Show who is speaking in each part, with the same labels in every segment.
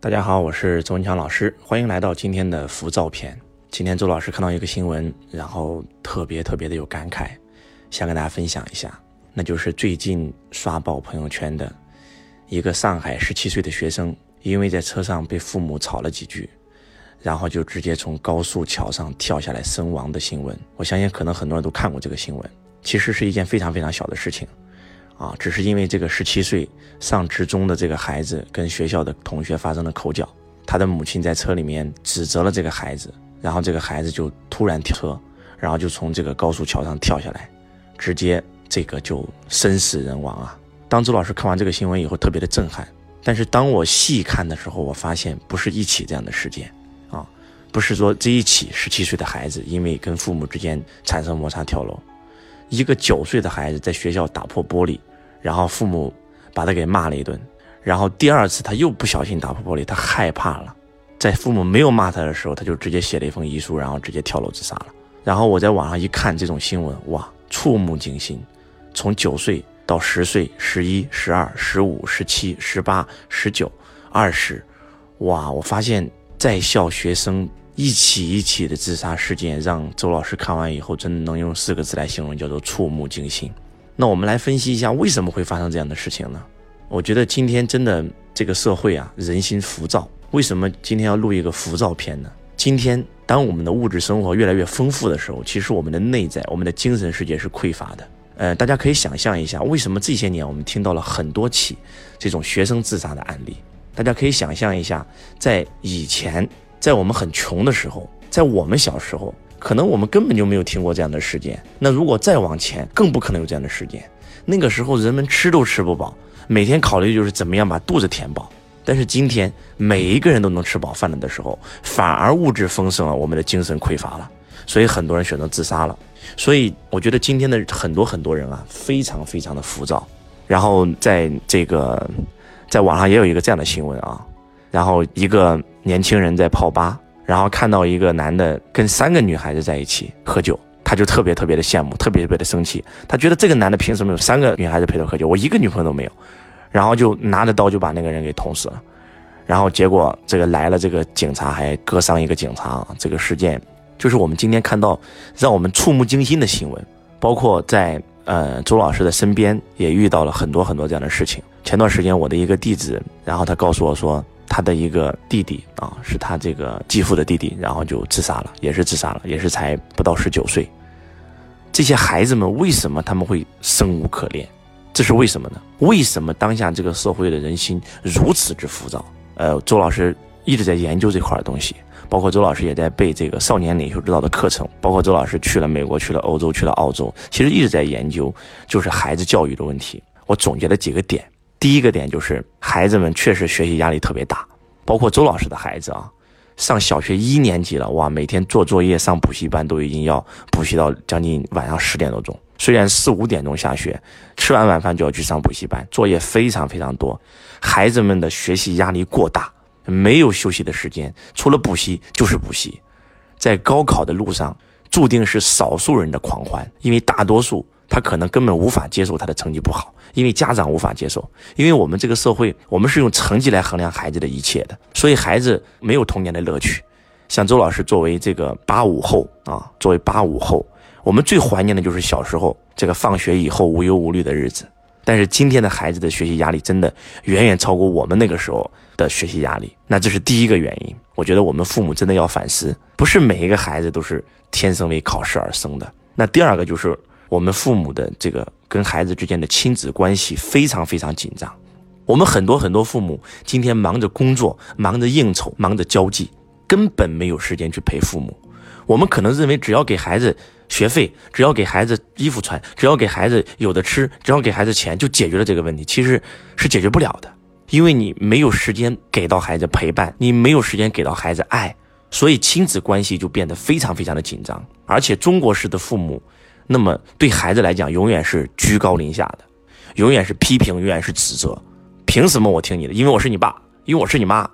Speaker 1: 大家好，我是周文强老师，欢迎来到今天的浮躁篇。今天周老师看到一个新闻，然后特别特别的有感慨，想跟大家分享一下。那就是最近刷爆朋友圈的一个上海十七岁的学生，因为在车上被父母吵了几句，然后就直接从高速桥上跳下来身亡的新闻。我相信可能很多人都看过这个新闻，其实是一件非常非常小的事情。啊，只是因为这个十七岁上职中的这个孩子跟学校的同学发生了口角，他的母亲在车里面指责了这个孩子，然后这个孩子就突然跳车，然后就从这个高速桥上跳下来，直接这个就生死人亡啊！当周老师看完这个新闻以后，特别的震撼。但是当我细看的时候，我发现不是一起这样的事件，啊，不是说这一起十七岁的孩子因为跟父母之间产生摩擦跳楼。一个九岁的孩子在学校打破玻璃，然后父母把他给骂了一顿，然后第二次他又不小心打破玻璃，他害怕了，在父母没有骂他的时候，他就直接写了一封遗书，然后直接跳楼自杀了。然后我在网上一看这种新闻，哇，触目惊心，从九岁到十岁、十一、十二、十五、十七、十八、十九、二十，哇，我发现在校学生。一起一起的自杀事件，让周老师看完以后，真的能用四个字来形容，叫做触目惊心。那我们来分析一下，为什么会发生这样的事情呢？我觉得今天真的这个社会啊，人心浮躁。为什么今天要录一个浮躁片呢？今天当我们的物质生活越来越丰富的时候，其实我们的内在、我们的精神世界是匮乏的。呃，大家可以想象一下，为什么这些年我们听到了很多起这种学生自杀的案例？大家可以想象一下，在以前。在我们很穷的时候，在我们小时候，可能我们根本就没有听过这样的事件。那如果再往前，更不可能有这样的事件。那个时候，人们吃都吃不饱，每天考虑就是怎么样把肚子填饱。但是今天，每一个人都能吃饱饭了的时候，反而物质丰盛了，我们的精神匮乏了，所以很多人选择自杀了。所以我觉得今天的很多很多人啊，非常非常的浮躁。然后在这个，在网上也有一个这样的新闻啊。然后一个年轻人在泡吧，然后看到一个男的跟三个女孩子在一起喝酒，他就特别特别的羡慕，特别特别的生气。他觉得这个男的凭什么有三个女孩子陪他喝酒，我一个女朋友都没有，然后就拿着刀就把那个人给捅死了。然后结果这个来了，这个警察还割伤一个警察。这个事件就是我们今天看到让我们触目惊心的新闻，包括在呃周老师的身边也遇到了很多很多这样的事情。前段时间我的一个弟子，然后他告诉我说。他的一个弟弟啊，是他这个继父的弟弟，然后就自杀了，也是自杀了，也是才不到十九岁。这些孩子们为什么他们会生无可恋？这是为什么呢？为什么当下这个社会的人心如此之浮躁？呃，周老师一直在研究这块东西，包括周老师也在背这个少年领袖之道的课程，包括周老师去了美国、去了欧洲、去了澳洲，其实一直在研究就是孩子教育的问题。我总结了几个点。第一个点就是孩子们确实学习压力特别大，包括周老师的孩子啊，上小学一年级了，哇，每天做作业、上补习班都已经要补习到将近晚上十点多钟。虽然四五点钟下学，吃完晚饭就要去上补习班，作业非常非常多，孩子们的学习压力过大，没有休息的时间，除了补习就是补习，在高考的路上注定是少数人的狂欢，因为大多数。他可能根本无法接受他的成绩不好，因为家长无法接受，因为我们这个社会，我们是用成绩来衡量孩子的一切的，所以孩子没有童年的乐趣。像周老师作为这个八五后啊，作为八五后，我们最怀念的就是小时候这个放学以后无忧无虑的日子。但是今天的孩子的学习压力真的远远超过我们那个时候的学习压力，那这是第一个原因。我觉得我们父母真的要反思，不是每一个孩子都是天生为考试而生的。那第二个就是。我们父母的这个跟孩子之间的亲子关系非常非常紧张，我们很多很多父母今天忙着工作，忙着应酬，忙着交际，根本没有时间去陪父母。我们可能认为只要给孩子学费，只要给孩子衣服穿，只要给孩子有的吃，只要给孩子钱就解决了这个问题，其实是解决不了的，因为你没有时间给到孩子陪伴，你没有时间给到孩子爱，所以亲子关系就变得非常非常的紧张，而且中国式的父母。那么对孩子来讲，永远是居高临下的，永远是批评，永远是指责。凭什么我听你的？因为我是你爸，因为我是你妈。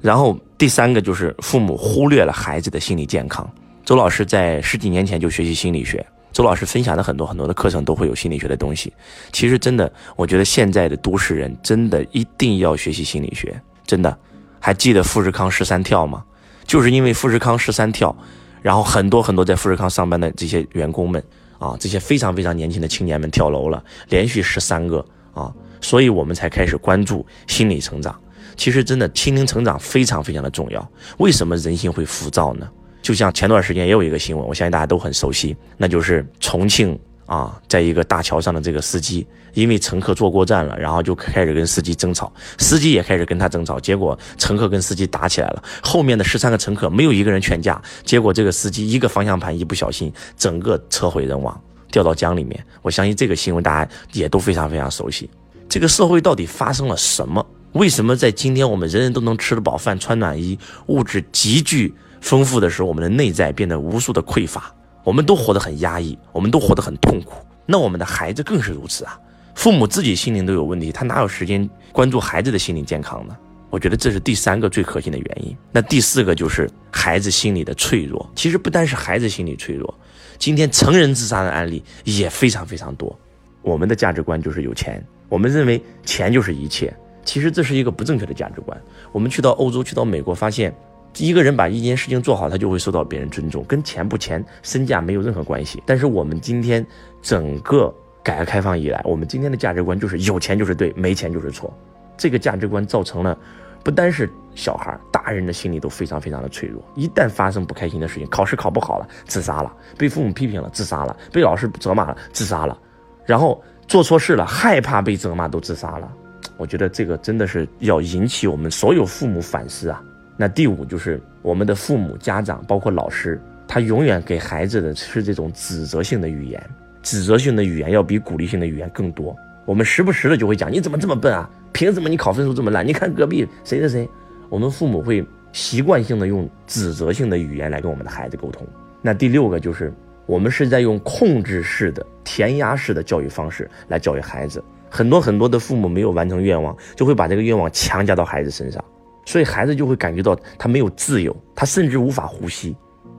Speaker 1: 然后第三个就是父母忽略了孩子的心理健康。周老师在十几年前就学习心理学，周老师分享的很多很多的课程都会有心理学的东西。其实真的，我觉得现在的都市人真的一定要学习心理学，真的。还记得富士康十三跳吗？就是因为富士康十三跳，然后很多很多在富士康上班的这些员工们啊，这些非常非常年轻的青年们跳楼了，连续十三个啊，所以我们才开始关注心理成长。其实真的心灵成长非常非常的重要。为什么人心会浮躁呢？就像前段时间也有一个新闻，我相信大家都很熟悉，那就是重庆啊，在一个大桥上的这个司机，因为乘客坐过站了，然后就开始跟司机争吵，司机也开始跟他争吵，结果乘客跟司机打起来了。后面的十三个乘客没有一个人劝架，结果这个司机一个方向盘一不小心，整个车毁人亡，掉到江里面。我相信这个新闻大家也都非常非常熟悉。这个社会到底发生了什么？为什么在今天我们人人都能吃得饱饭、穿暖衣、物质极具丰富的时候，我们的内在变得无数的匮乏？我们都活得很压抑，我们都活得很痛苦。那我们的孩子更是如此啊！父母自己心灵都有问题，他哪有时间关注孩子的心理健康呢？我觉得这是第三个最核心的原因。那第四个就是孩子心理的脆弱。其实不单是孩子心理脆弱，今天成人自杀的案例也非常非常多。我们的价值观就是有钱，我们认为钱就是一切。其实这是一个不正确的价值观。我们去到欧洲，去到美国，发现一个人把一件事情做好，他就会受到别人尊重，跟钱不钱、身价没有任何关系。但是我们今天整个改革开放以来，我们今天的价值观就是有钱就是对，没钱就是错。这个价值观造成了，不单是小孩，大人的心理都非常非常的脆弱。一旦发生不开心的事情，考试考不好了，自杀了；被父母批评了，自杀了；被老师责骂了，自杀了；然后做错事了，害怕被责骂，都自杀了。我觉得这个真的是要引起我们所有父母反思啊。那第五就是我们的父母、家长，包括老师，他永远给孩子的是这种指责性的语言，指责性的语言要比鼓励性的语言更多。我们时不时的就会讲你怎么这么笨啊？凭什么你考分数这么烂？你看隔壁谁谁谁。我们父母会习惯性的用指责性的语言来跟我们的孩子沟通。那第六个就是我们是在用控制式的、填鸭式的教育方式来教育孩子。很多很多的父母没有完成愿望，就会把这个愿望强加到孩子身上，所以孩子就会感觉到他没有自由，他甚至无法呼吸。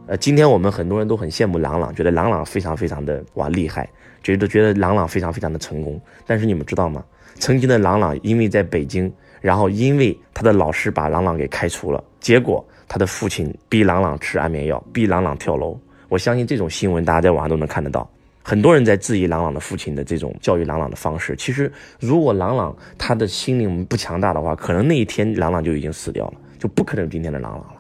Speaker 1: 呃，今天我们很多人都很羡慕朗朗，觉得朗朗非常非常的哇厉害，觉得觉得朗朗非常非常的成功。但是你们知道吗？曾经的朗朗因为在北京，然后因为他的老师把朗朗给开除了，结果他的父亲逼朗朗吃安眠药，逼朗朗跳楼。我相信这种新闻大家在网上都能看得到。很多人在质疑朗朗的父亲的这种教育朗朗的方式。其实，如果朗朗他的心灵不强大的话，可能那一天朗朗就已经死掉了，就不可能今天的朗朗了。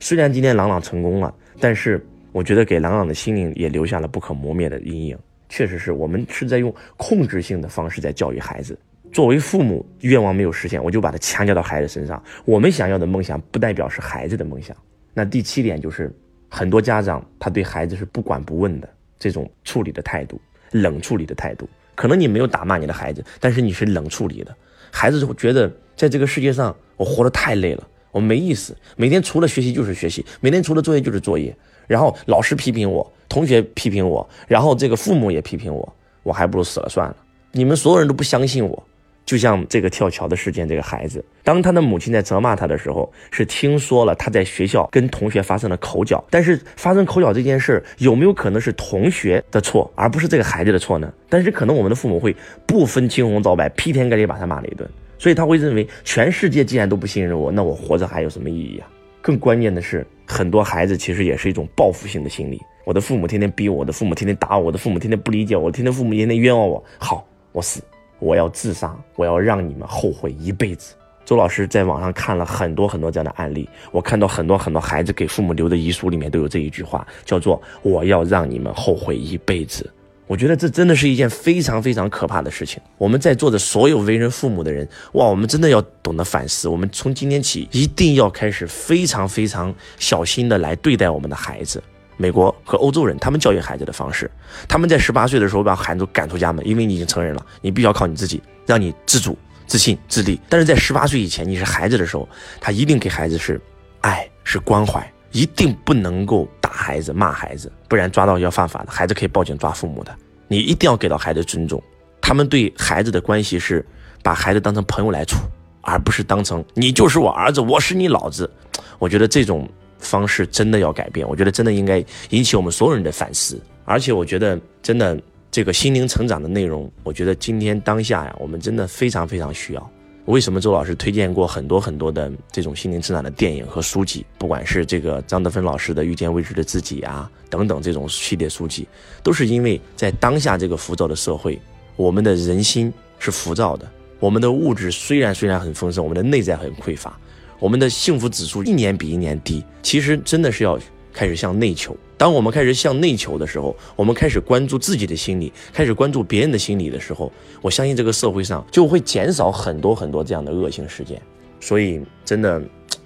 Speaker 1: 虽然今天朗朗成功了，但是我觉得给朗朗的心灵也留下了不可磨灭的阴影。确实是我们是在用控制性的方式在教育孩子。作为父母，愿望没有实现，我就把它强加到孩子身上。我们想要的梦想，不代表是孩子的梦想。那第七点就是，很多家长他对孩子是不管不问的。这种处理的态度，冷处理的态度，可能你没有打骂你的孩子，但是你是冷处理的，孩子就会觉得在这个世界上我活得太累了，我没意思，每天除了学习就是学习，每天除了作业就是作业，然后老师批评我，同学批评我，然后这个父母也批评我，我还不如死了算了，你们所有人都不相信我。就像这个跳桥的事件，这个孩子，当他的母亲在责骂他的时候，是听说了他在学校跟同学发生了口角。但是发生口角这件事有没有可能是同学的错，而不是这个孩子的错呢？但是可能我们的父母会不分青红皂白，劈天盖地把他骂了一顿，所以他会认为全世界既然都不信任我，那我活着还有什么意义啊？更关键的是，很多孩子其实也是一种报复性的心理。我的父母天天逼我，我的父母天天打我，我的父母天天不理解我，天天父母天天冤枉我，好，我死。我要自杀，我要让你们后悔一辈子。周老师在网上看了很多很多这样的案例，我看到很多很多孩子给父母留的遗书里面都有这一句话，叫做“我要让你们后悔一辈子”。我觉得这真的是一件非常非常可怕的事情。我们在座的所有为人父母的人，哇，我们真的要懂得反思。我们从今天起一定要开始非常非常小心的来对待我们的孩子。美国和欧洲人，他们教育孩子的方式，他们在十八岁的时候把孩子赶出家门，因为你已经成人了，你必须要靠你自己，让你自主、自信、自立。但是在十八岁以前，你是孩子的时候，他一定给孩子是爱、是关怀，一定不能够打孩子、骂孩子，不然抓到要犯法的，孩子可以报警抓父母的。你一定要给到孩子尊重，他们对孩子的关系是把孩子当成朋友来处，而不是当成你就是我儿子，我是你老子。我觉得这种。方式真的要改变，我觉得真的应该引起我们所有人的反思。而且我觉得真的这个心灵成长的内容，我觉得今天当下呀，我们真的非常非常需要。为什么周老师推荐过很多很多的这种心灵成长的电影和书籍？不管是这个张德芬老师的《遇见未知的自己》啊，等等这种系列书籍，都是因为在当下这个浮躁的社会，我们的人心是浮躁的，我们的物质虽然虽然很丰盛，我们的内在很匮乏，我们的幸福指数一年比一年低。其实真的是要开始向内求。当我们开始向内求的时候，我们开始关注自己的心理，开始关注别人的心理的时候，我相信这个社会上就会减少很多很多这样的恶性事件。所以，真的，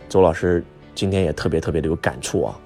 Speaker 1: 周老师今天也特别特别的有感触啊！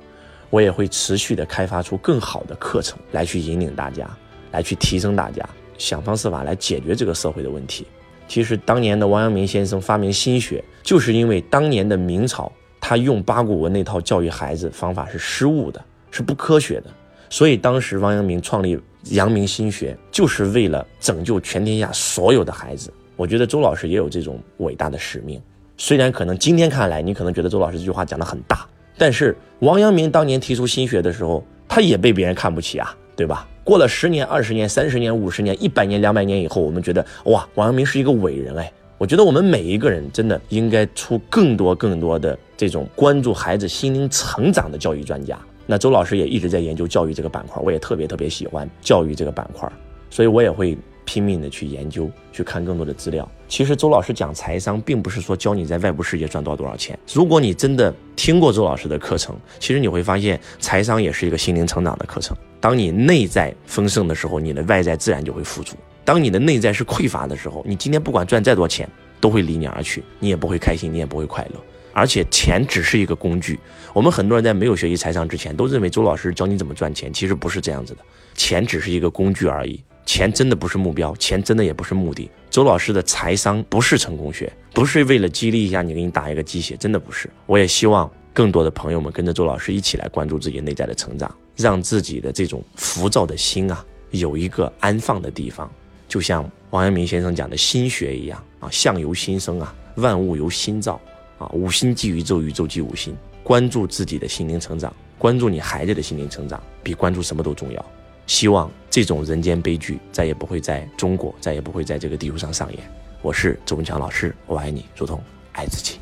Speaker 1: 我也会持续的开发出更好的课程来去引领大家，来去提升大家，想方设法来解决这个社会的问题。其实，当年的王阳明先生发明心学，就是因为当年的明朝他用八股文那套教育孩子方法是失误的。是不科学的，所以当时王阳明创立阳明心学，就是为了拯救全天下所有的孩子。我觉得周老师也有这种伟大的使命。虽然可能今天看来，你可能觉得周老师这句话讲得很大，但是王阳明当年提出心学的时候，他也被别人看不起啊，对吧？过了十年、二十年、三十年、五十年、一百年、两百年以后，我们觉得哇，王阳明是一个伟人哎。我觉得我们每一个人真的应该出更多更多的这种关注孩子心灵成长的教育专家。那周老师也一直在研究教育这个板块，我也特别特别喜欢教育这个板块，所以我也会拼命的去研究，去看更多的资料。其实周老师讲财商，并不是说教你在外部世界赚到多少钱。如果你真的听过周老师的课程，其实你会发现，财商也是一个心灵成长的课程。当你内在丰盛的时候，你的外在自然就会富足；当你的内在是匮乏的时候，你今天不管赚再多钱，都会离你而去，你也不会开心，你也不会快乐。而且钱只是一个工具。我们很多人在没有学习财商之前，都认为周老师教你怎么赚钱，其实不是这样子的。钱只是一个工具而已，钱真的不是目标，钱真的也不是目的。周老师的财商不是成功学，不是为了激励一下你，给你打一个鸡血，真的不是。我也希望更多的朋友们跟着周老师一起来关注自己内在的成长，让自己的这种浮躁的心啊，有一个安放的地方。就像王阳明先生讲的心学一样啊，相由心生啊，万物由心造。啊，五星即宇宙，宇宙即五星。关注自己的心灵成长，关注你孩子的心灵成长，比关注什么都重要。希望这种人间悲剧再也不会在中国，再也不会在这个地球上上演。我是周文强老师，我爱你，如同爱自己。